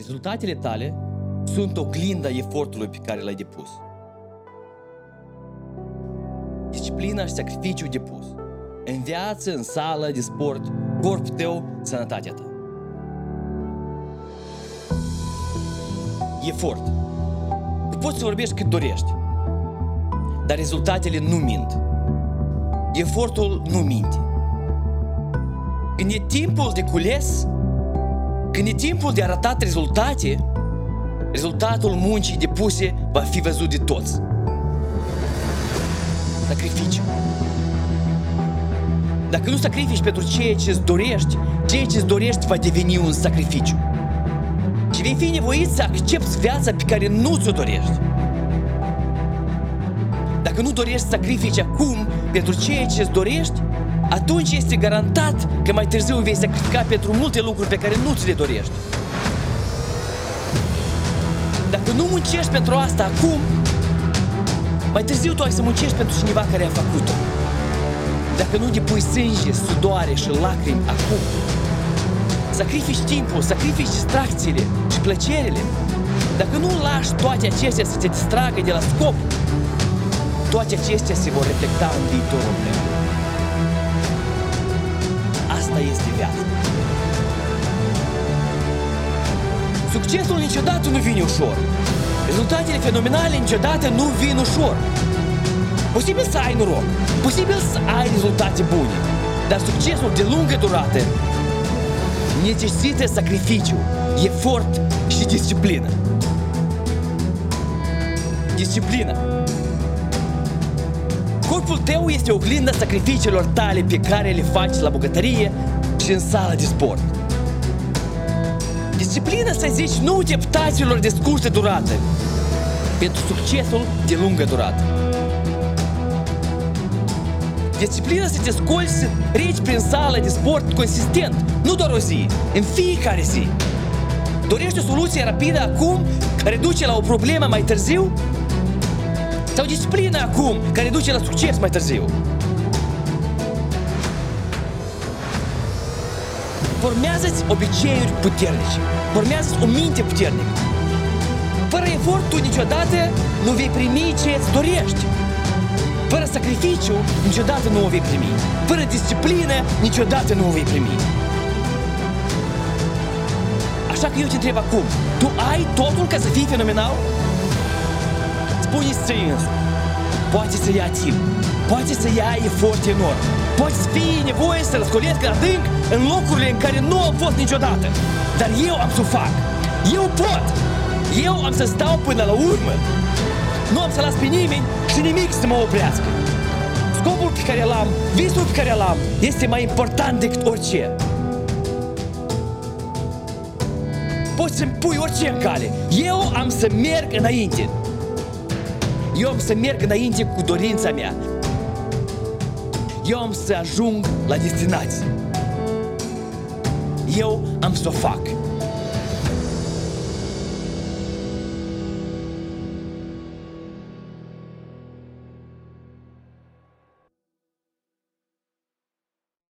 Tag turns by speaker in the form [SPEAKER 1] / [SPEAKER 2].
[SPEAKER 1] Rezultatele tale sunt oglinda efortului pe care l-ai depus. Disciplina și sacrificiul depus. În viață, în sală, de sport, corpul tău, sănătatea ta. Efort. Tu poți să vorbești cât dorești, dar rezultatele nu mint. Efortul nu minte. Când e timpul de cules, când e timpul de arătat rezultate, rezultatul muncii depuse va fi văzut de toți. Sacrificiu. Dacă nu sacrifici pentru ceea ce îți dorești, ceea ce îți dorești va deveni un sacrificiu. Și vei fi nevoit să accepti viața pe care nu ți-o dorești. Dacă nu dorești să sacrifici acum pentru ceea ce îți dorești, atunci este garantat că mai târziu vei sacrifica pentru multe lucruri pe care nu ți le dorești. Dacă nu muncești pentru asta acum, mai târziu tu ai să muncești pentru cineva care a făcut-o. Dacă nu depui sânge, sudoare și lacrimi acum, sacrifici timpul, sacrifici distracțiile și plăcerile, dacă nu lași toate acestea să te distragă de la scop, toate acestea se vor reflecta în viitorul tău. Asta este viața. Succesul niciodată nu vine ușor. Rezultatele fenomenale niciodată nu vin ușor. Posibil să ai noroc, posibil să ai rezultate bune, dar succesul de lungă durată necesită sacrificiu, efort și disciplină. Disciplină. Corpul tău este oglinda sacrificiilor tale pe care le faci la bucătărie și în sala de sport. Disciplina, să zici, nu teptaților de scurtă durată, pentru succesul de lungă durată. Disciplina să te scoli să treci prin sala de sport consistent, nu doar o zi, în fiecare zi. Dorești o soluție rapidă acum, care duce la o problemă mai târziu? Sau disciplina acum, care duce la succes mai târziu? Formează-ți obiceiuri puternice. Formează-ți o minte puternică. Fără efort, tu niciodată nu vei primi ce îți dorești. Fără sacrificiu, niciodată nu o vei primi. Fără disciplină, niciodată nu o vei primi. Așa că eu te întreb acum, tu ai totul ca să fii fenomenal? Spune-ți strâns, poate să ia timp, poate să ia efort enorm, poate să fie nevoie să răscolesc adânc în locurile în care nu am fost niciodată. Dar eu am să o fac. Eu pot. Eu am să stau până la urmă. Nu am să las pe nimeni și nimic să mă oprească. Scopul pe care l-am, visul pe care l-am, este mai important decât orice. Poți să-mi pui orice în cale. Eu am să merg înainte. Eu am să merg înainte cu dorința mea. Eu am să ajung la destinație. Eu am să o fac.